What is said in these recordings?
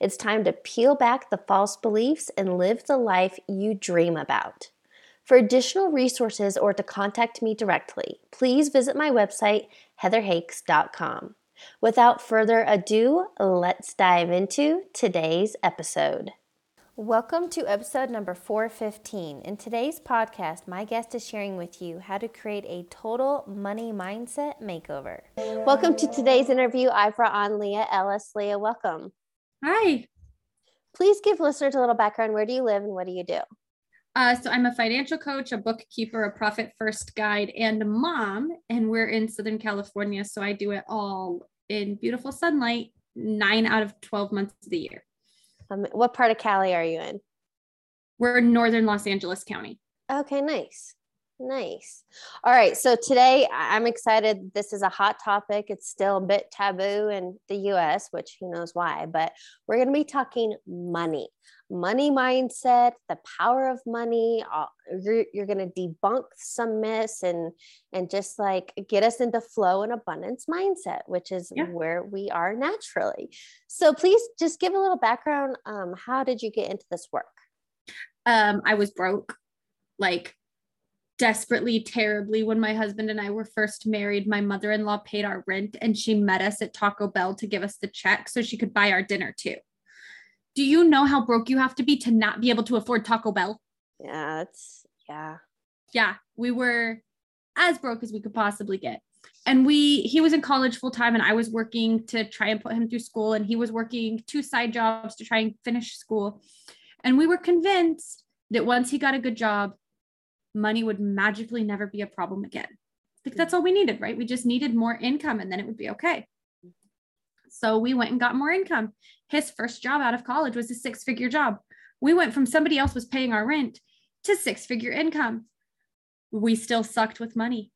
It's time to peel back the false beliefs and live the life you dream about. For additional resources or to contact me directly, please visit my website, heatherhakes.com. Without further ado, let's dive into today's episode. Welcome to episode number 415. In today's podcast, my guest is sharing with you how to create a total money mindset makeover. Welcome to today's interview. I brought on Leah Ellis. Leah, welcome. Hi. Please give listeners a little background. Where do you live and what do you do? Uh, so I'm a financial coach, a bookkeeper, a profit first guide, and a mom. And we're in Southern California. So I do it all in beautiful sunlight, nine out of 12 months of the year. Um, what part of Cali are you in? We're in Northern Los Angeles County. Okay, nice. Nice. All right. So today I'm excited. This is a hot topic. It's still a bit taboo in the US, which who knows why, but we're going to be talking money, money mindset, the power of money. You're, you're going to debunk some myths and, and just like get us into flow and abundance mindset, which is yeah. where we are naturally. So please just give a little background. Um, how did you get into this work? Um, I was broke like desperately terribly when my husband and I were first married. My mother in law paid our rent and she met us at Taco Bell to give us the check so she could buy our dinner too. Do you know how broke you have to be to not be able to afford Taco Bell? Yeah, that's, yeah. Yeah, we were as broke as we could possibly get. And we, he was in college full time and I was working to try and put him through school. And he was working two side jobs to try and finish school. And we were convinced that once he got a good job, money would magically never be a problem again. Like that's all we needed, right? We just needed more income and then it would be okay. So we went and got more income. His first job out of college was a six figure job. We went from somebody else was paying our rent to six figure income. We still sucked with money.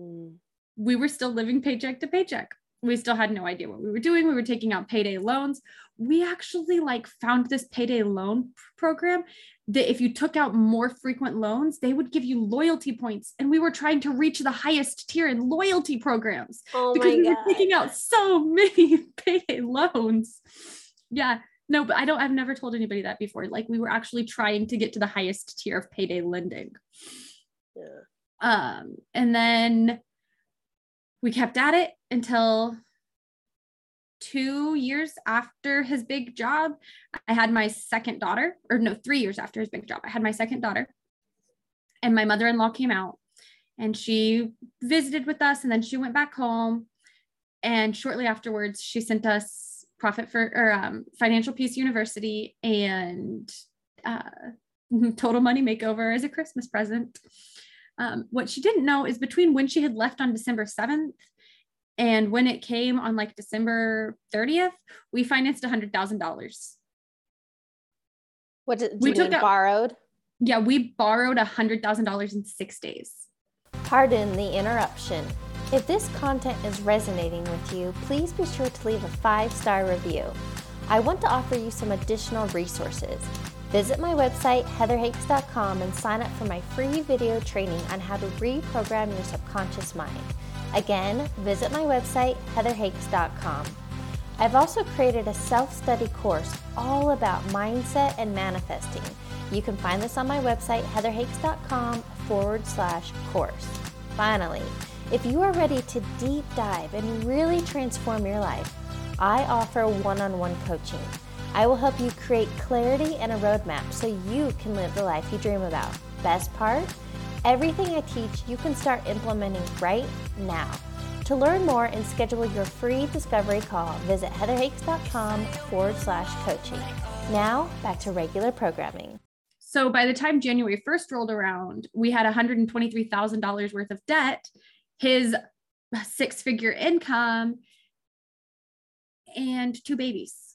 Mm. We were still living paycheck to paycheck we still had no idea what we were doing. We were taking out payday loans. We actually like found this payday loan program that if you took out more frequent loans they would give you loyalty points. And we were trying to reach the highest tier in loyalty programs oh because we God. were taking out so many payday loans. Yeah no but i don't i've never told anybody that before. Like we were actually trying to get to the highest tier of payday lending. Yeah. Um and then we kept at it until two years after his big job. I had my second daughter, or no, three years after his big job. I had my second daughter, and my mother in law came out and she visited with us, and then she went back home. And shortly afterwards, she sent us Profit First or um, Financial Peace University and uh, Total Money Makeover as a Christmas present. Um, what she didn't know is between when she had left on December 7th and when it came on like December 30th, we financed $100,000. What did we took out, borrowed? Yeah, we borrowed $100,000 in six days. Pardon the interruption. If this content is resonating with you, please be sure to leave a five star review. I want to offer you some additional resources. Visit my website, heatherhakes.com, and sign up for my free video training on how to reprogram your subconscious mind. Again, visit my website, heatherhakes.com. I've also created a self study course all about mindset and manifesting. You can find this on my website, heatherhakes.com forward slash course. Finally, if you are ready to deep dive and really transform your life, I offer one on one coaching. I will help you create clarity and a roadmap so you can live the life you dream about. Best part? Everything I teach you can start implementing right now. To learn more and schedule your free discovery call, visit heatherhakes.com forward slash coaching. Now, back to regular programming. So by the time January 1st rolled around, we had $123,000 worth of debt, his six figure income, and two babies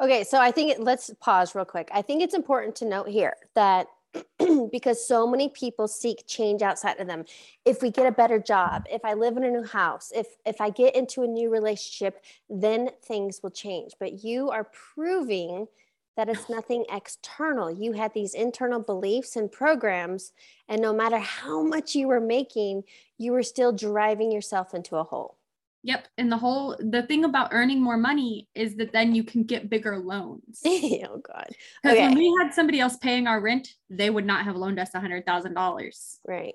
Okay, so I think it, let's pause real quick. I think it's important to note here that because so many people seek change outside of them. If we get a better job, if I live in a new house, if if I get into a new relationship, then things will change. But you are proving that it's nothing external. You had these internal beliefs and programs and no matter how much you were making, you were still driving yourself into a hole. Yep. And the whole the thing about earning more money is that then you can get bigger loans. oh God. Because okay. when we had somebody else paying our rent, they would not have loaned us a hundred thousand dollars. Right.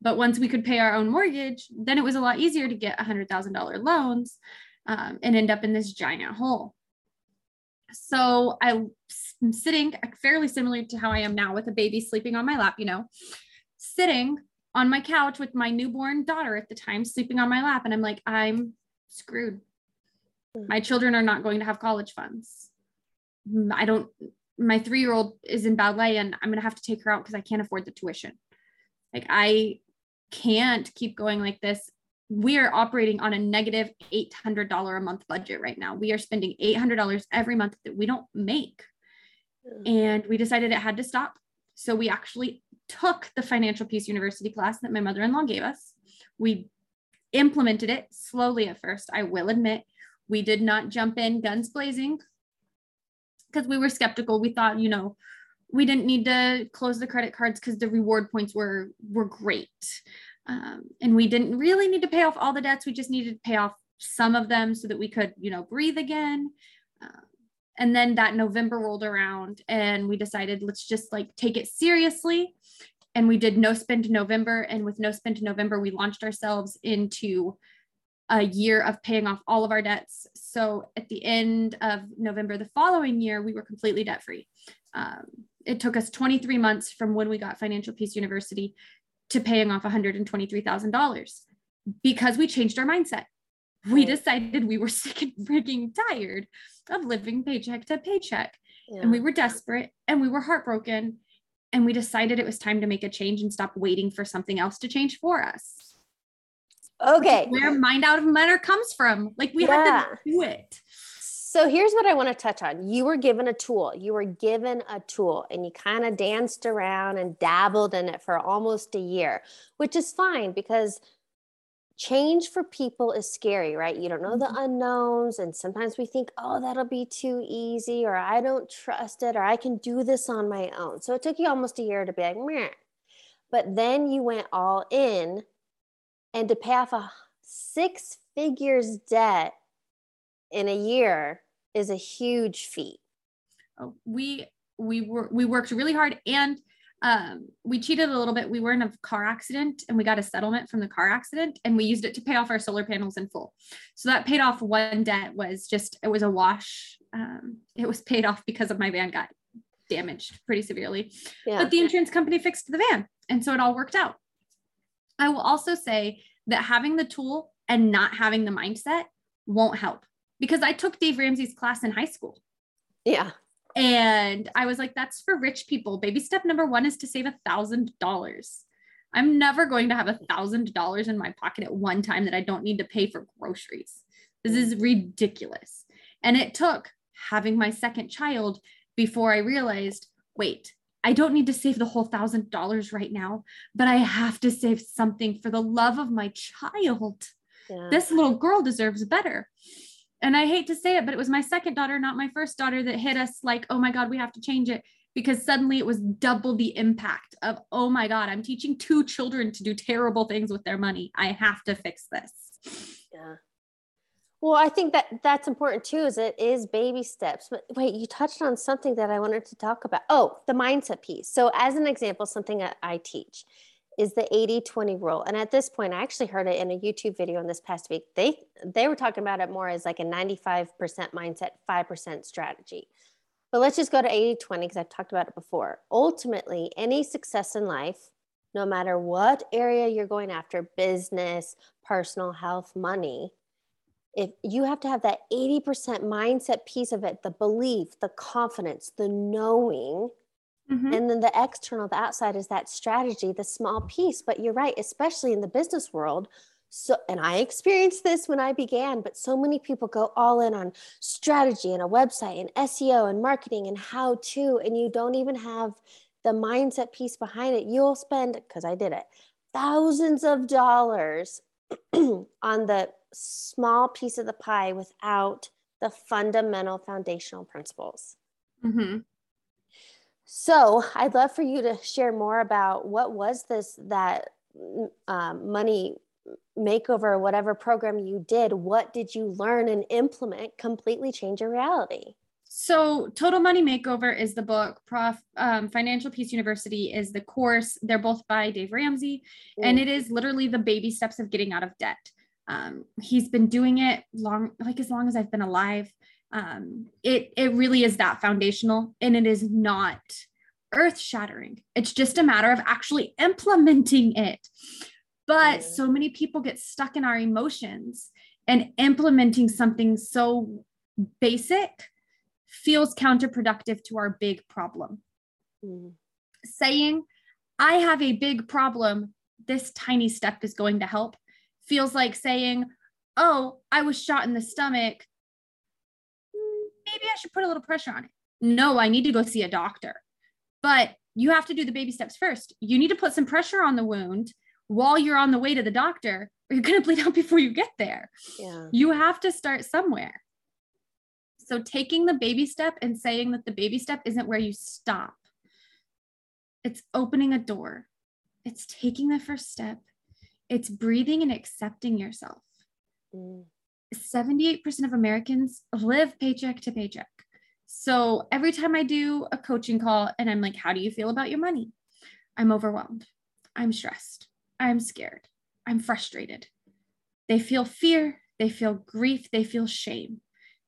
But once we could pay our own mortgage, then it was a lot easier to get a hundred thousand dollar loans um, and end up in this giant hole. So I'm sitting fairly similar to how I am now with a baby sleeping on my lap, you know, sitting on my couch with my newborn daughter at the time sleeping on my lap. And I'm like, I'm screwed. Hmm. My children are not going to have college funds. Mm, I don't, my three year old is in ballet and I'm going to have to take her out because I can't afford the tuition. Like, I can't keep going like this. We are operating on a negative $800 a month budget right now. We are spending $800 every month that we don't make. Hmm. And we decided it had to stop. So we actually took the Financial Peace University class that my mother in law gave us. We implemented it slowly at first, I will admit. We did not jump in guns blazing because we were skeptical. We thought, you know, we didn't need to close the credit cards because the reward points were were great. Um, and we didn't really need to pay off all the debts. We just needed to pay off some of them so that we could, you know, breathe again. Um, and then that November rolled around and we decided let's just like take it seriously. And we did no spend November. And with no spend November, we launched ourselves into a year of paying off all of our debts. So at the end of November the following year, we were completely debt free. Um, it took us 23 months from when we got Financial Peace University to paying off $123,000 because we changed our mindset we decided we were sick and freaking tired of living paycheck to paycheck. Yeah. And we were desperate and we were heartbroken. And we decided it was time to make a change and stop waiting for something else to change for us. Okay. Where mind out of matter comes from. Like we yeah. had to do it. So here's what I want to touch on. You were given a tool. You were given a tool and you kind of danced around and dabbled in it for almost a year, which is fine because change for people is scary, right? You don't know the mm-hmm. unknowns. And sometimes we think, oh, that'll be too easy, or I don't trust it, or I can do this on my own. So it took you almost a year to be like, Meh. but then you went all in and to pay off a six figures debt in a year is a huge feat. Oh, we we were we worked really hard and um, we cheated a little bit. We were in a car accident and we got a settlement from the car accident and we used it to pay off our solar panels in full. So that paid off one debt was just, it was a wash. Um, it was paid off because of my van got damaged pretty severely. Yeah. But the insurance company fixed the van. And so it all worked out. I will also say that having the tool and not having the mindset won't help because I took Dave Ramsey's class in high school. Yeah. And I was like, that's for rich people. Baby step number one is to save a thousand dollars. I'm never going to have a thousand dollars in my pocket at one time that I don't need to pay for groceries. This is ridiculous. And it took having my second child before I realized wait, I don't need to save the whole thousand dollars right now, but I have to save something for the love of my child. Yeah. This little girl deserves better and I hate to say it, but it was my second daughter, not my first daughter, that hit us like, oh my God, we have to change it because suddenly it was double the impact of, oh my God, I'm teaching two children to do terrible things with their money. I have to fix this. Yeah. Well, I think that that's important too, is it is baby steps. But wait, you touched on something that I wanted to talk about. Oh, the mindset piece. So, as an example, something that I teach is the 80-20 rule. And at this point, I actually heard it in a YouTube video in this past week. They they were talking about it more as like a 95% mindset, 5% strategy. But let's just go to 80-20 because I've talked about it before. Ultimately, any success in life, no matter what area you're going after, business, personal health, money, if you have to have that 80% mindset piece of it, the belief, the confidence, the knowing Mm-hmm. And then the external, the outside is that strategy, the small piece. But you're right, especially in the business world, so and i experienced this when i began but so many people go all in on strategy and a website and seo and marketing and how to and you don't even have the mindset piece behind it you'll spend because i did it thousands of dollars on the small piece of the pie without the fundamental foundational principles mm-hmm. So i'd love for you to share more about what was this that um, money makeover, whatever program you did, what did you learn and implement completely change your reality? So, Total Money Makeover is the book. Prof um, Financial Peace University is the course. They're both by Dave Ramsey, mm. and it is literally the baby steps of getting out of debt. Um, he's been doing it long, like as long as I've been alive. Um, it it really is that foundational, and it is not earth shattering. It's just a matter of actually implementing it. But so many people get stuck in our emotions and implementing something so basic feels counterproductive to our big problem. Mm. Saying, I have a big problem, this tiny step is going to help, feels like saying, Oh, I was shot in the stomach. Maybe I should put a little pressure on it. No, I need to go see a doctor. But you have to do the baby steps first. You need to put some pressure on the wound while you're on the way to the doctor or you're going to bleed out before you get there. Yeah. You have to start somewhere. So taking the baby step and saying that the baby step isn't where you stop. It's opening a door. It's taking the first step. It's breathing and accepting yourself. Mm. 78% of Americans live paycheck to paycheck. So every time I do a coaching call and I'm like, how do you feel about your money? I'm overwhelmed. I'm stressed. I'm scared. I'm frustrated. They feel fear, they feel grief, they feel shame.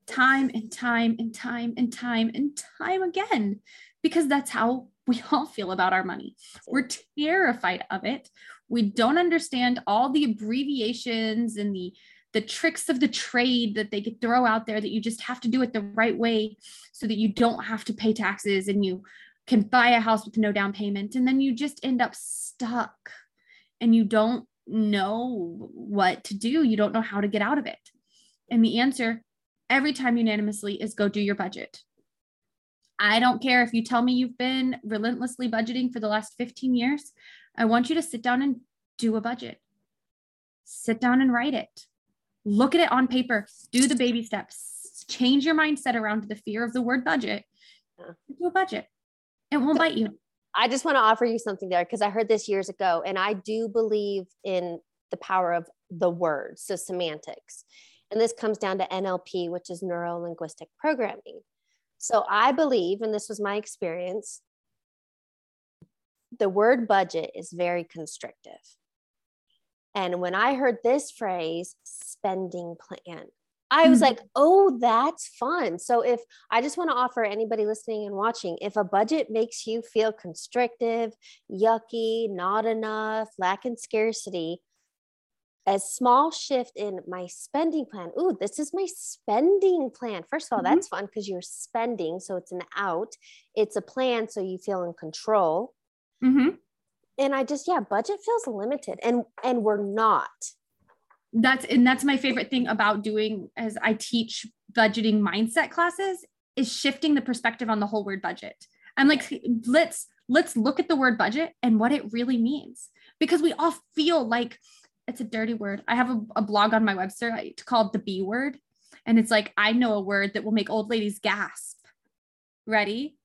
Time and time and time and time and time again, because that's how we all feel about our money. We're terrified of it. We don't understand all the abbreviations and the the tricks of the trade that they could throw out there that you just have to do it the right way so that you don't have to pay taxes and you can buy a house with no down payment and then you just end up stuck and you don't know what to do, you don't know how to get out of it. And the answer every time unanimously is go do your budget. I don't care if you tell me you've been relentlessly budgeting for the last 15 years. I want you to sit down and do a budget. Sit down and write it. Look at it on paper. Do the baby steps. Change your mindset around the fear of the word budget. Do a budget. It won't bite you. I just want to offer you something there because I heard this years ago, and I do believe in the power of the word, so semantics. And this comes down to NLP, which is neuro linguistic programming. So I believe, and this was my experience, the word budget is very constrictive. And when I heard this phrase, spending plan, I was mm-hmm. like, oh, that's fun. So if I just want to offer anybody listening and watching, if a budget makes you feel constrictive, yucky, not enough, lacking scarcity, a small shift in my spending plan. Ooh, this is my spending plan. First of all, mm-hmm. that's fun because you're spending. So it's an out, it's a plan. So you feel in control. Mm-hmm. And I just, yeah, budget feels limited and, and we're not that's and that's my favorite thing about doing as I teach budgeting mindset classes is shifting the perspective on the whole word budget. I'm like, let's let's look at the word budget and what it really means because we all feel like it's a dirty word. I have a, a blog on my website called the B word, and it's like I know a word that will make old ladies gasp. Ready?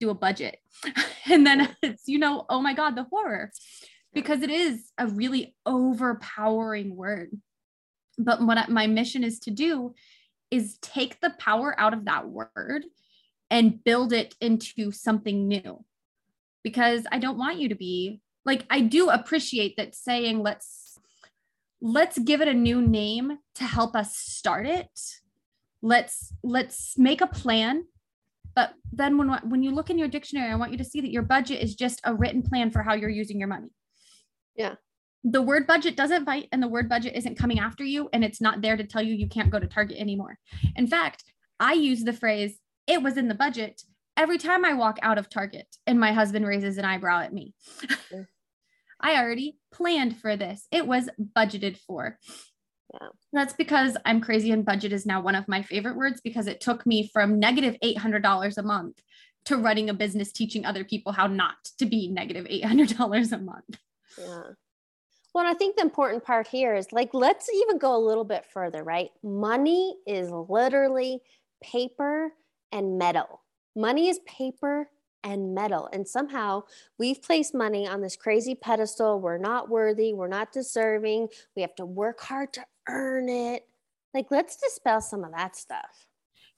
Do a budget, and then it's you know, oh my god, the horror because it is a really overpowering word. But what I, my mission is to do is take the power out of that word and build it into something new. Because I don't want you to be like I do appreciate that saying let's let's give it a new name to help us start it. Let's let's make a plan but then when when you look in your dictionary i want you to see that your budget is just a written plan for how you're using your money yeah. The word budget doesn't bite and the word budget isn't coming after you and it's not there to tell you you can't go to Target anymore. In fact, I use the phrase, it was in the budget every time I walk out of Target and my husband raises an eyebrow at me. I already planned for this. It was budgeted for. Yeah. That's because I'm crazy and budget is now one of my favorite words because it took me from negative $800 a month to running a business teaching other people how not to be negative $800 a month. Yeah. Well, I think the important part here is like, let's even go a little bit further, right? Money is literally paper and metal. Money is paper and metal. And somehow we've placed money on this crazy pedestal. We're not worthy. We're not deserving. We have to work hard to earn it. Like, let's dispel some of that stuff.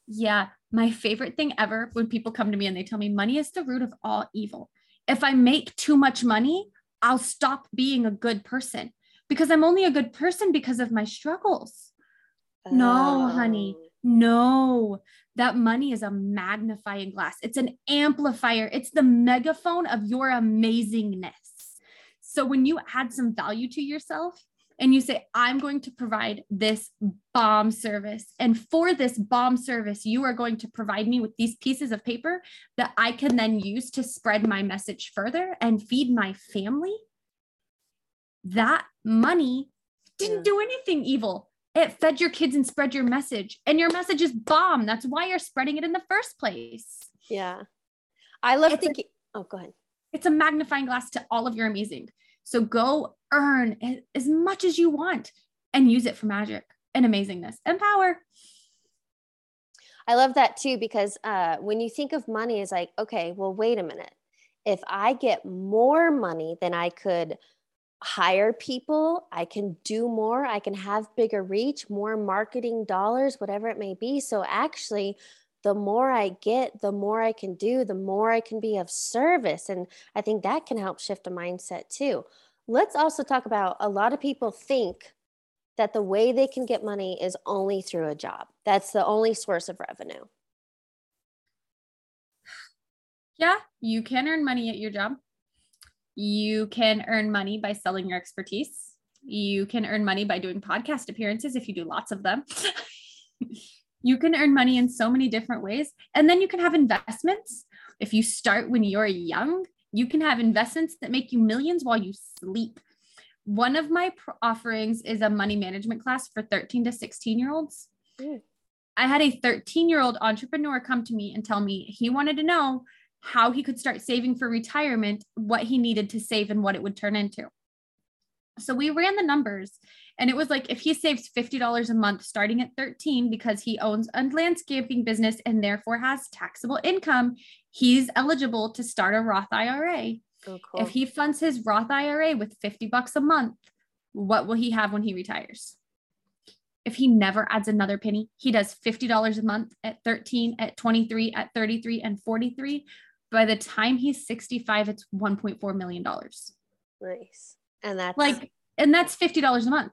Yeah. My favorite thing ever when people come to me and they tell me money is the root of all evil. If I make too much money, I'll stop being a good person because I'm only a good person because of my struggles. No, honey. Oh. No, that money is a magnifying glass. It's an amplifier. It's the megaphone of your amazingness. So when you add some value to yourself and you say, I'm going to provide this bomb service, and for this bomb service, you are going to provide me with these pieces of paper that I can then use to spread my message further and feed my family. That money didn't do anything evil it fed your kids and spread your message. And your message is bomb. That's why you're spreading it in the first place. Yeah. I love it's thinking a, oh go ahead. It's a magnifying glass to all of your amazing. So go earn as much as you want and use it for magic and amazingness and power. I love that too because uh, when you think of money is like okay well wait a minute. If i get more money than i could hire people, I can do more, I can have bigger reach, more marketing dollars, whatever it may be. So actually, the more I get, the more I can do, the more I can be of service. And I think that can help shift a mindset too. Let's also talk about a lot of people think that the way they can get money is only through a job. That's the only source of revenue. Yeah, you can earn money at your job. You can earn money by selling your expertise. You can earn money by doing podcast appearances if you do lots of them. you can earn money in so many different ways. And then you can have investments. If you start when you're young, you can have investments that make you millions while you sleep. One of my offerings is a money management class for 13 to 16 year olds. Mm. I had a 13 year old entrepreneur come to me and tell me he wanted to know how he could start saving for retirement, what he needed to save, and what it would turn into. So we ran the numbers, and it was like if he saves $50 a month starting at 13 because he owns a landscaping business and therefore has taxable income, he's eligible to start a Roth IRA. Oh, cool. If he funds his Roth IRA with 50 bucks a month, what will he have when he retires? If he never adds another penny, he does $50 a month at 13, at 23, at 33, and 43 by the time he's 65 it's 1.4 million dollars. Nice. And that's like and that's $50 a month.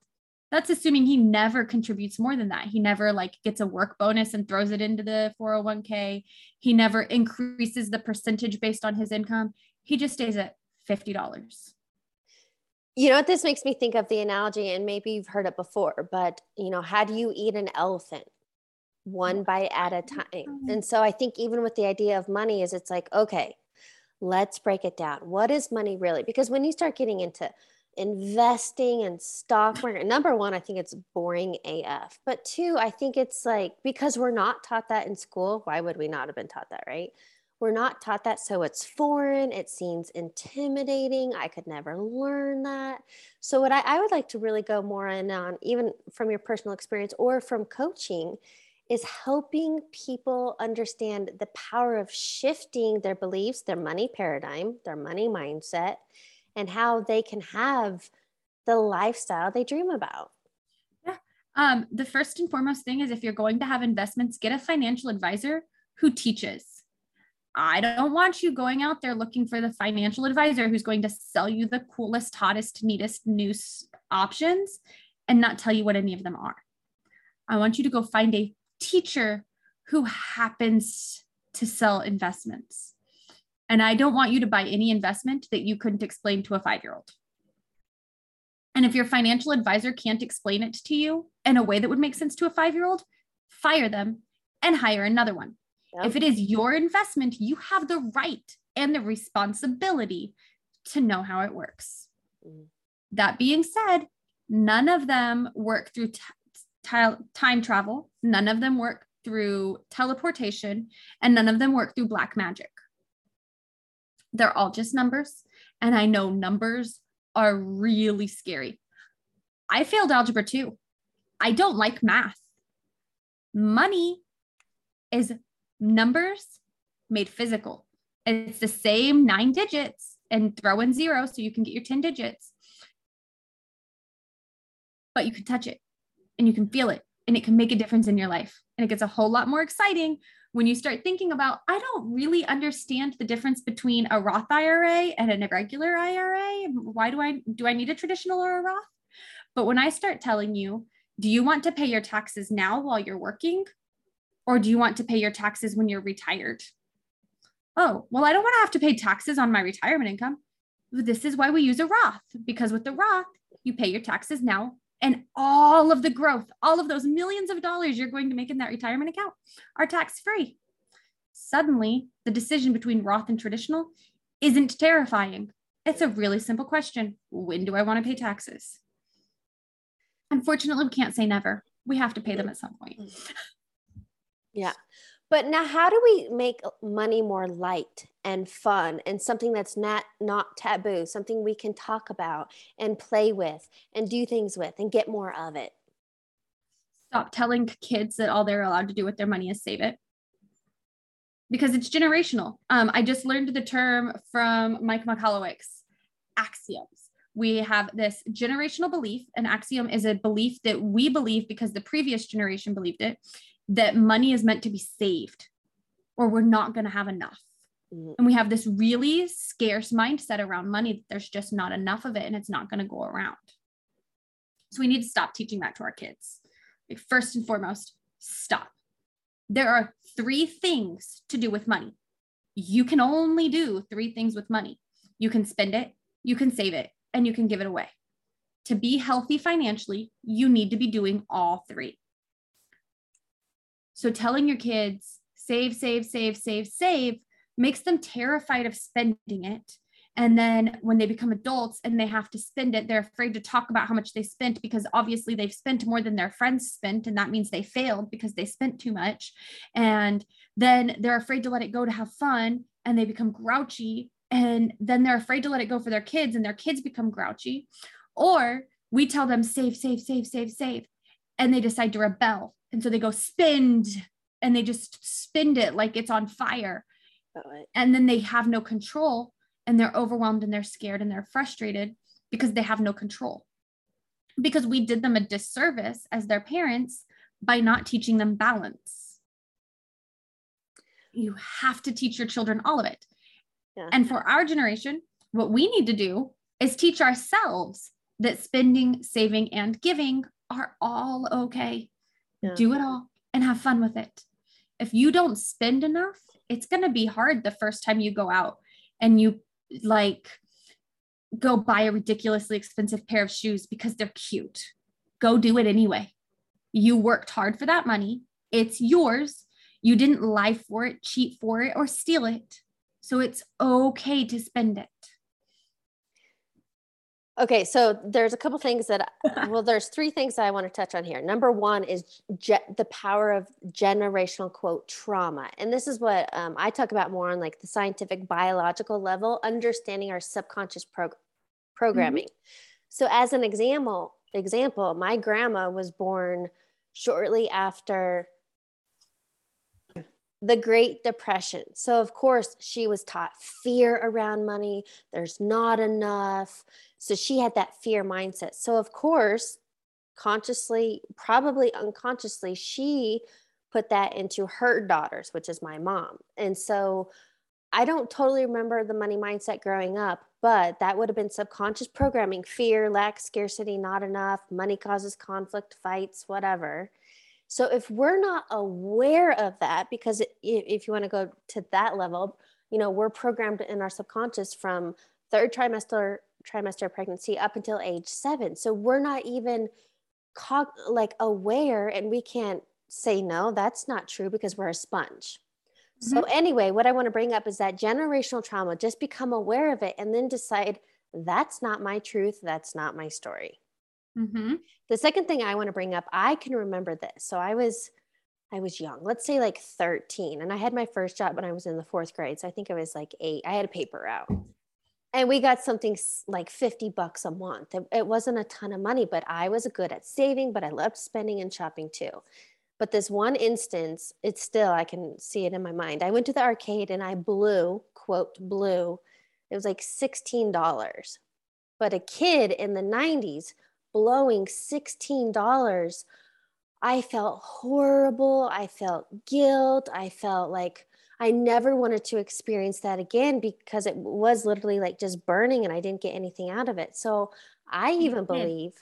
That's assuming he never contributes more than that. He never like gets a work bonus and throws it into the 401k he never increases the percentage based on his income. He just stays at $50 you know what? This makes me think of the analogy and maybe you've heard it before but you know how do you eat an elephant one bite at a time. And so I think even with the idea of money is it's like, okay, let's break it down. What is money really? Because when you start getting into investing and stock market, number one, I think it's boring AF. But two, I think it's like because we're not taught that in school, why would we not have been taught that, right? We're not taught that. So it's foreign. It seems intimidating. I could never learn that. So, what I, I would like to really go more in on, even from your personal experience or from coaching, is helping people understand the power of shifting their beliefs, their money paradigm, their money mindset, and how they can have the lifestyle they dream about. Yeah. Um, the first and foremost thing is if you're going to have investments, get a financial advisor who teaches. I don't want you going out there looking for the financial advisor who's going to sell you the coolest, hottest, neatest news options and not tell you what any of them are. I want you to go find a teacher who happens to sell investments. And I don't want you to buy any investment that you couldn't explain to a five year old. And if your financial advisor can't explain it to you in a way that would make sense to a five year old, fire them and hire another one. Yep. If it is your investment, you have the right and the responsibility to know how it works. Mm. That being said, none of them work through t- time travel, none of them work through teleportation, and none of them work through black magic. They're all just numbers. And I know numbers are really scary. I failed algebra too. I don't like math. Money is numbers made physical. It's the same nine digits and throw in zero so you can get your 10 digits. But you can touch it and you can feel it and it can make a difference in your life. And it gets a whole lot more exciting when you start thinking about, I don't really understand the difference between a Roth IRA and an irregular IRA. Why do I do I need a traditional or a Roth? But when I start telling you, do you want to pay your taxes now while you're working? Or do you want to pay your taxes when you're retired? Oh, well, I don't want to have to pay taxes on my retirement income. This is why we use a Roth, because with the Roth, you pay your taxes now and all of the growth, all of those millions of dollars you're going to make in that retirement account are tax free. Suddenly, the decision between Roth and traditional isn't terrifying. It's a really simple question When do I want to pay taxes? Unfortunately, we can't say never. We have to pay them at some point. Yeah. But now, how do we make money more light and fun and something that's not not taboo, something we can talk about and play with and do things with and get more of it? Stop telling kids that all they're allowed to do with their money is save it because it's generational. Um, I just learned the term from Mike Michalowicz, axioms. We have this generational belief. An axiom is a belief that we believe because the previous generation believed it that money is meant to be saved or we're not going to have enough. Mm-hmm. And we have this really scarce mindset around money that there's just not enough of it and it's not going to go around. So we need to stop teaching that to our kids. Like first and foremost, stop. There are three things to do with money. You can only do three things with money. You can spend it, you can save it, and you can give it away. To be healthy financially, you need to be doing all three. So telling your kids, save, save, save, save, save makes them terrified of spending it. And then when they become adults and they have to spend it, they're afraid to talk about how much they spent because obviously they've spent more than their friends spent. And that means they failed because they spent too much. And then they're afraid to let it go to have fun and they become grouchy. And then they're afraid to let it go for their kids and their kids become grouchy. Or we tell them, save, save, save, save, save. And they decide to rebel and so they go spend and they just spend it like it's on fire. And then they have no control and they're overwhelmed and they're scared and they're frustrated because they have no control. Because we did them a disservice as their parents by not teaching them balance. You have to teach your children all of it. Yeah. And for our generation, what we need to do is teach ourselves that spending, saving, and giving are all okay yeah. do it all and have fun with it. If you don't spend enough, it's going to be hard the first time you go out and you like go buy a ridiculously expensive pair of shoes because they're cute. Go do it anyway. You worked hard for that money. It's yours. You didn't lie for it, cheat for it, or steal it. So it's okay to spend it. Okay, so there's a couple things that, well, there's three things that I want to touch on here. Number one is ge- the power of generational quote trauma. And this is what um, I talk about more on like the scientific biological level, understanding our subconscious prog- programming. Mm-hmm. So, as an example, example, my grandma was born shortly after the Great Depression. So, of course, she was taught fear around money. There's not enough. So, she had that fear mindset. So, of course, consciously, probably unconsciously, she put that into her daughters, which is my mom. And so, I don't totally remember the money mindset growing up, but that would have been subconscious programming fear, lack, scarcity, not enough, money causes conflict, fights, whatever. So if we're not aware of that, because if you want to go to that level, you know, we're programmed in our subconscious from third trimester trimester pregnancy up until age seven. So we're not even co- like aware, and we can't say no. That's not true because we're a sponge. Mm-hmm. So anyway, what I want to bring up is that generational trauma. Just become aware of it, and then decide That's not my truth. That's not my story. Mm-hmm. The second thing I want to bring up, I can remember this. So I was I was young, let's say like 13, and I had my first job when I was in the fourth grade. So I think I was like eight. I had a paper out. And we got something like 50 bucks a month. It, it wasn't a ton of money, but I was good at saving, but I loved spending and shopping too. But this one instance, it's still, I can see it in my mind. I went to the arcade and I blew, quote, blew. It was like $16. But a kid in the 90s blowing $16, I felt horrible. I felt guilt. I felt like I never wanted to experience that again because it was literally like just burning and I didn't get anything out of it. So I even believe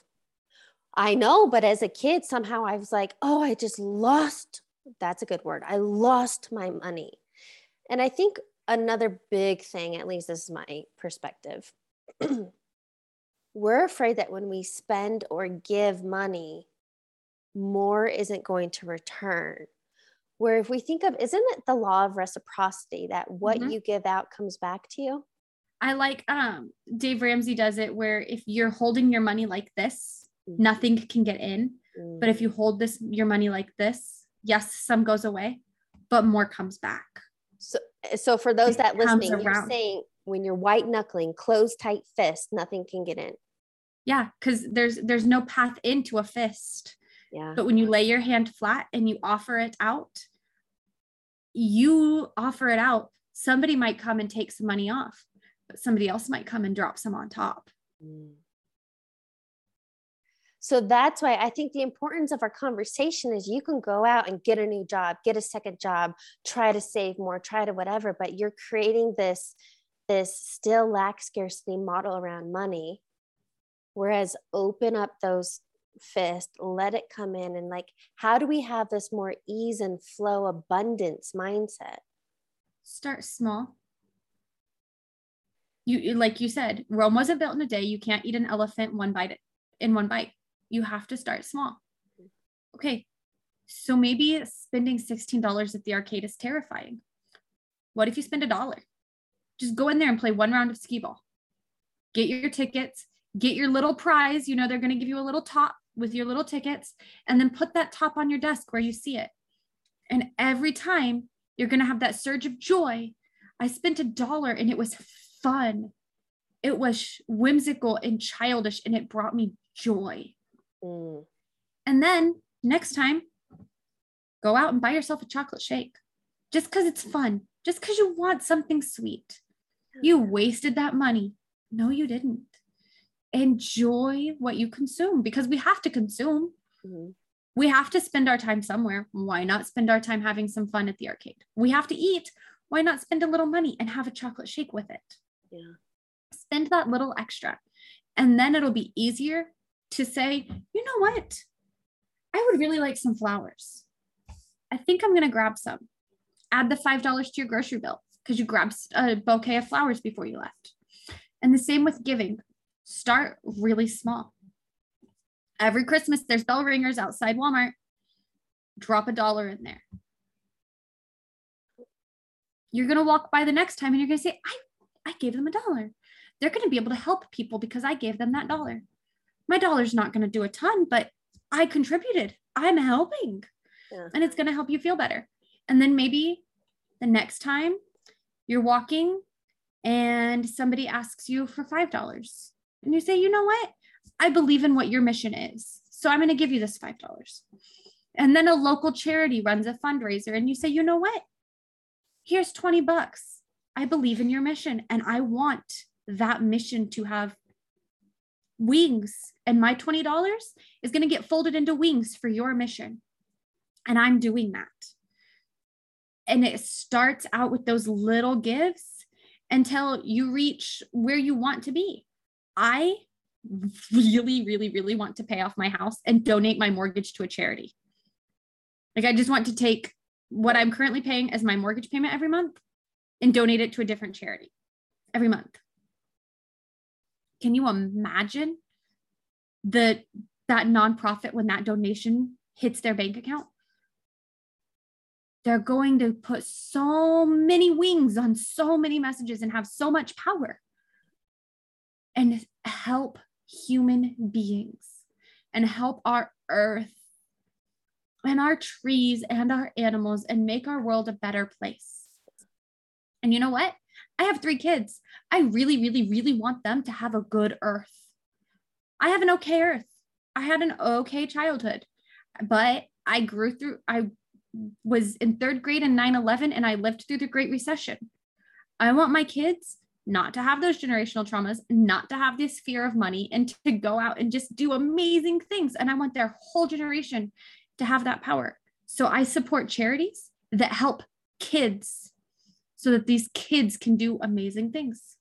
I know, but as a kid, somehow I was like, oh, I just lost. That's a good word. I lost my money. And I think another big thing, at least this is my perspective, we're afraid that when we spend or give money, more isn't going to return. Where if we think of, isn't it the law of reciprocity that what mm-hmm. you give out comes back to you? I like um Dave Ramsey does it where if you're holding your money like this, mm-hmm. nothing can get in. Mm-hmm. But if you hold this your money like this, yes, some goes away, but more comes back. So so for those it that listening, you're saying when you're white knuckling, closed tight fist, nothing can get in. Yeah, because there's there's no path into a fist. Yeah. But when you lay your hand flat and you offer it out, you offer it out. Somebody might come and take some money off, but somebody else might come and drop some on top. Mm. So that's why I think the importance of our conversation is you can go out and get a new job, get a second job, try to save more, try to whatever, but you're creating this this still lack scarcity model around money. Whereas open up those fist, let it come in and like how do we have this more ease and flow abundance mindset? Start small. You like you said, Rome wasn't built in a day. You can't eat an elephant one bite in one bite you have to start small. Okay, so maybe spending $16 at the arcade is terrifying. What if you spend a dollar? Just go in there and play one round of skee ball. Get your tickets, get your little prize. You know, they're going to give you a little top with your little tickets, and then put that top on your desk where you see it. And every time you're going to have that surge of joy. I spent a dollar and it was fun. It was whimsical and childish, and it brought me joy. Mm. And then next time, go out and buy yourself a chocolate shake just because it's fun, just because you want something sweet. You wasted that money. No, you didn't. Enjoy what you consume because we have to consume. Mm-hmm. We have to spend our time somewhere. Why not spend our time having some fun at the arcade? We have to eat. Why not spend a little money and have a chocolate shake with it? Yeah. Spend that little extra. And then it'll be easier to say, you know what? I would really like some flowers. I think I'm going to grab some. Add the $5 to your grocery bill because you grabbed a bouquet of flowers before you left. And the same with giving. Start really small. Every Christmas, there's bell ringers outside Walmart. Drop a dollar in there. You're going to walk by the next time and you're going to say, I, I gave them a dollar. They're going to be able to help people because I gave them that dollar my dollar's not going to do a ton, but I contributed. I'm helping. Yeah. And it's going to help you feel better. And then maybe the next time you're walking and somebody asks you for $5 and you say, you know what? I believe in what your mission is. So I'm going to give you this $5. And then a local charity runs a fundraiser and you say, you know what? Here's 20 bucks. I believe in your mission and I want that mission to have wings and my $20 is going to get folded into wings for your mission and i'm doing that and it starts out with those little gifts until you reach where you want to be. I really really really want to pay off my house and donate my mortgage to a charity. Like i just want to take what i'm currently paying as my mortgage payment every month and donate it to a different charity every month. Can you imagine the that nonprofit when that donation hits their bank account? They're going to put so many wings on so many messages and have so much power. and help human beings and help our earth and our trees and our animals and make our world a better place. And you know what? I have three kids. I really, really, really want them to have a good earth. I have an okay earth. I had an okay childhood, but I grew through, I was in third grade in 9 11 and I lived through the Great Recession. I want my kids not to have those generational traumas, not to have this fear of money, and to go out and just do amazing things. And I want their whole generation to have that power. So I support charities that help kids so that these kids can do amazing things.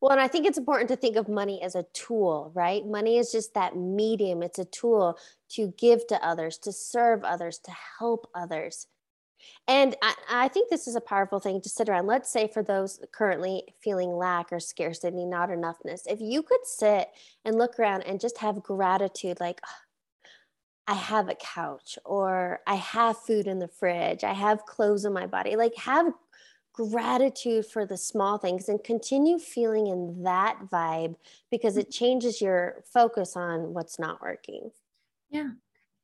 Well, and I think it's important to think of money as a tool, right? Money is just that medium, it's a tool to give to others, to serve others, to help others. And I, I, think this is a powerful thing to sit around. Let's say for those currently feeling lack or scarcity, not enoughness, if you could sit and look around and just have gratitude, like, ah, I have a couch, or I have food in the fridge, I have clothes on my body, like, have gratitude for the small things and continue feeling in that vibe because it changes your focus on what's not working. Yeah.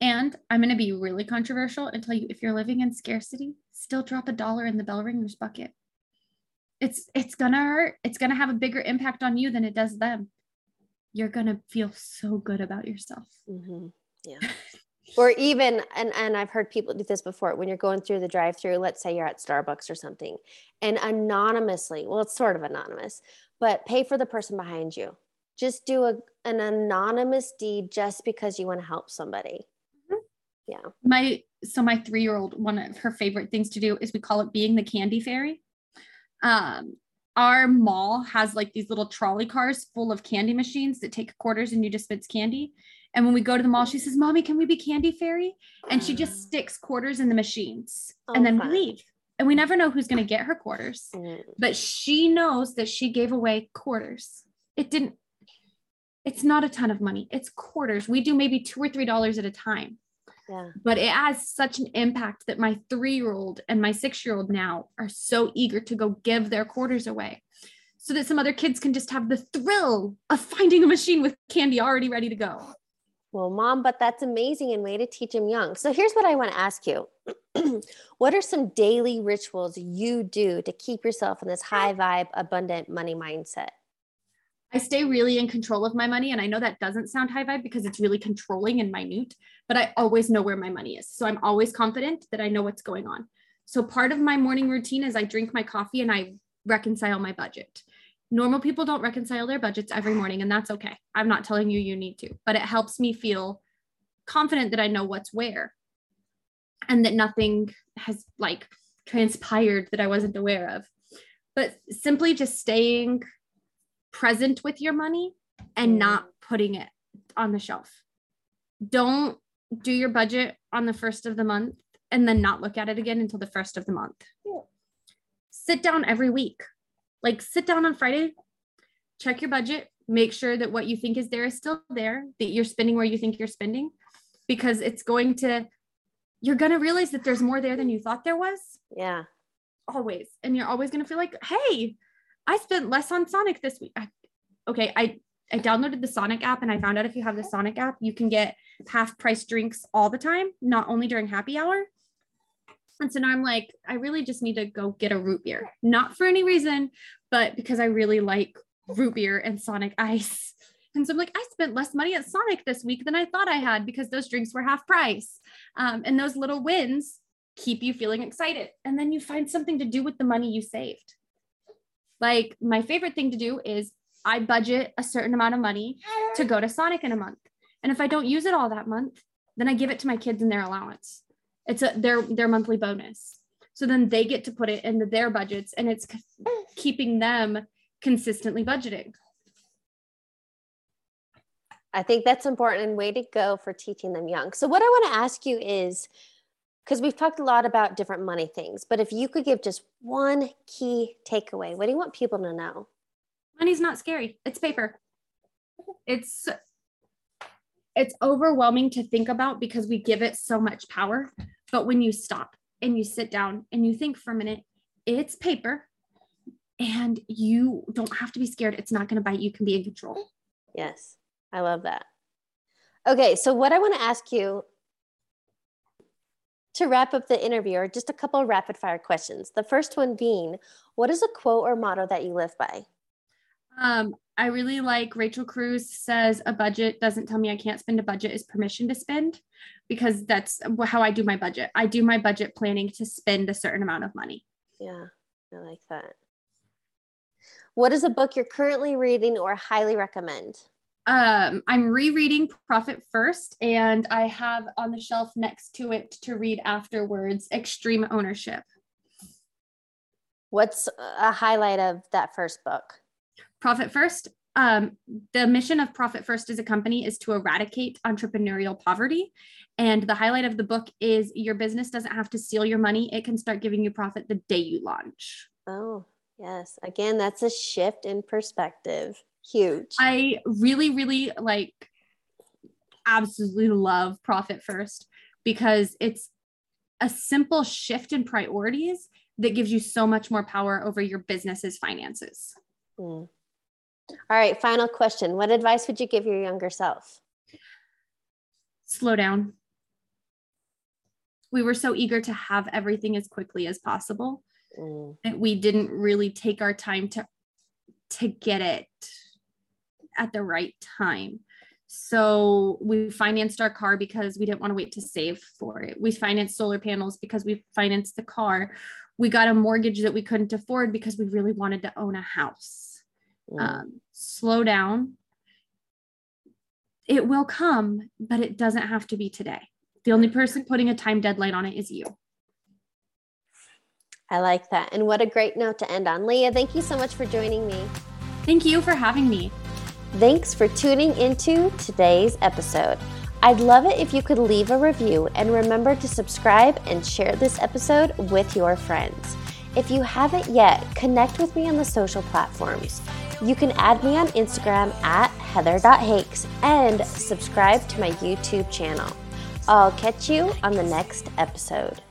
And I'm going to be really controversial and tell you if you're living in scarcity, still drop a dollar in the bell ringer's bucket. It's it's going to hurt. It's going to have a bigger impact on you than it does them. You're going to feel so good about yourself. Mm-hmm. Yeah. or even and and I've heard people do this before when you're going through the drive-through, let's say you're at Starbucks or something, and anonymously, well it's sort of anonymous, but pay for the person behind you. Just do a, an anonymous deed just because you want to help somebody. Yeah. My so my three-year-old one of her favorite things to do is we call it being the candy fairy. Um our mall has like these little trolley cars full of candy machines that take quarters and you dispense candy and when we go to the mall she says mommy can we be candy fairy and she just sticks quarters in the machines oh, and then fun. we leave and we never know who's going to get her quarters mm. but she knows that she gave away quarters it didn't it's not a ton of money it's quarters we do maybe two or three dollars at a time yeah. But it has such an impact that my three year old and my six year old now are so eager to go give their quarters away so that some other kids can just have the thrill of finding a machine with candy already ready to go. Well, mom, but that's amazing and way to teach them young. So here's what I want to ask you. what are some daily rituals you do to keep yourself in this high vibe, abundant money mindset? I stay really in control of my money. And I know that doesn't sound high vibe because it's really controlling and minute, but I always know where my money is. So I'm always confident that I know what's going on. So part of my morning routine is I drink my coffee and I reconcile my budget. Normal people don't reconcile their budgets every morning, and that's okay. I'm not telling you you need to, but it helps me feel confident that I know what's where and that nothing has like transpired that I wasn't aware of. But simply just staying present with your money and mm. not putting it on the shelf. Don't do your budget on the first of the month and then not look at it again until the first of the month. Yeah. Sit down every week. Like sit down on Friday, check your budget, make sure that what you think is there is still there, that you're spending where you think you're spending, because it's going to, you're going to realize that there's more there than you thought there was. Yeah. Always. And you're always going to feel like, hey, I spent less on Sonic this week. I, okay, I I downloaded the Sonic app and I found out if you have the Sonic app, you can get half price drinks all the time, not only during happy hour. And so now I'm like, I really just need to go get a root beer, not for any reason, but because I really like root beer and Sonic ice. And so I'm like, I spent less money at Sonic this week than I thought I had because those drinks were half price. Um, and those little wins keep you feeling excited. And then you find something to do with the money you saved. Like my favorite thing to do is I budget a certain amount of money to go to Sonic in a month. And if I don't use it all that month, then I give it to my kids in their allowance. It's a their their monthly bonus. So then they get to put it into their budgets and it's keeping them consistently budgeting. I think that's important and way to go for teaching them young. So what I want to ask you is because we've talked a lot about different money things, but if you could give just one key takeaway, what do you want people to know? Money's not scary. It's paper. It's it's overwhelming to think about because we give it so much power. But when you stop and you sit down and you think for a minute, it's paper. and you don't have to be scared. It's not going to bite. You can be in control. Yes, I love that. Okay, so what I want to ask you to wrap up the interview are just a couple of rapid fire questions. The first one being, what is a quote or motto that you live by? Um, I really like Rachel Cruz says a budget doesn't tell me I can't spend a budget is permission to spend because that's how I do my budget. I do my budget planning to spend a certain amount of money. Yeah, I like that. What is a book you're currently reading or highly recommend? Um, I'm rereading Profit First, and I have on the shelf next to it to read afterwards Extreme Ownership. What's a highlight of that first book? Profit First. Um, the mission of Profit First as a company is to eradicate entrepreneurial poverty. And the highlight of the book is your business doesn't have to steal your money, it can start giving you profit the day you launch. Oh, yes. Again, that's a shift in perspective. Huge. I really, really like absolutely love Profit First because it's a simple shift in priorities that gives you so much more power over your business's finances. Mm. All right, final question. What advice would you give your younger self? Slow down. We were so eager to have everything as quickly as possible mm. that we didn't really take our time to to get it at the right time. So we financed our car because we didn't want to wait to save for it. We financed solar panels because we financed the car. We got a mortgage that we couldn't afford because we really wanted to own a house. Mm. Um, slow down. It will come, but it doesn't have to be today. The only person putting a time deadline on it is you. I like that. And what a great note to end on. Leah, thank you so much for joining me. Thank you for having me. Thanks for tuning into today's episode. I'd love it if you could leave a review and remember to subscribe and share this episode with your friends. If you haven't yet, connect with me on the social platforms. You can add me on Instagram at heather.hakes and subscribe to my YouTube channel. I'll catch you on the next episode.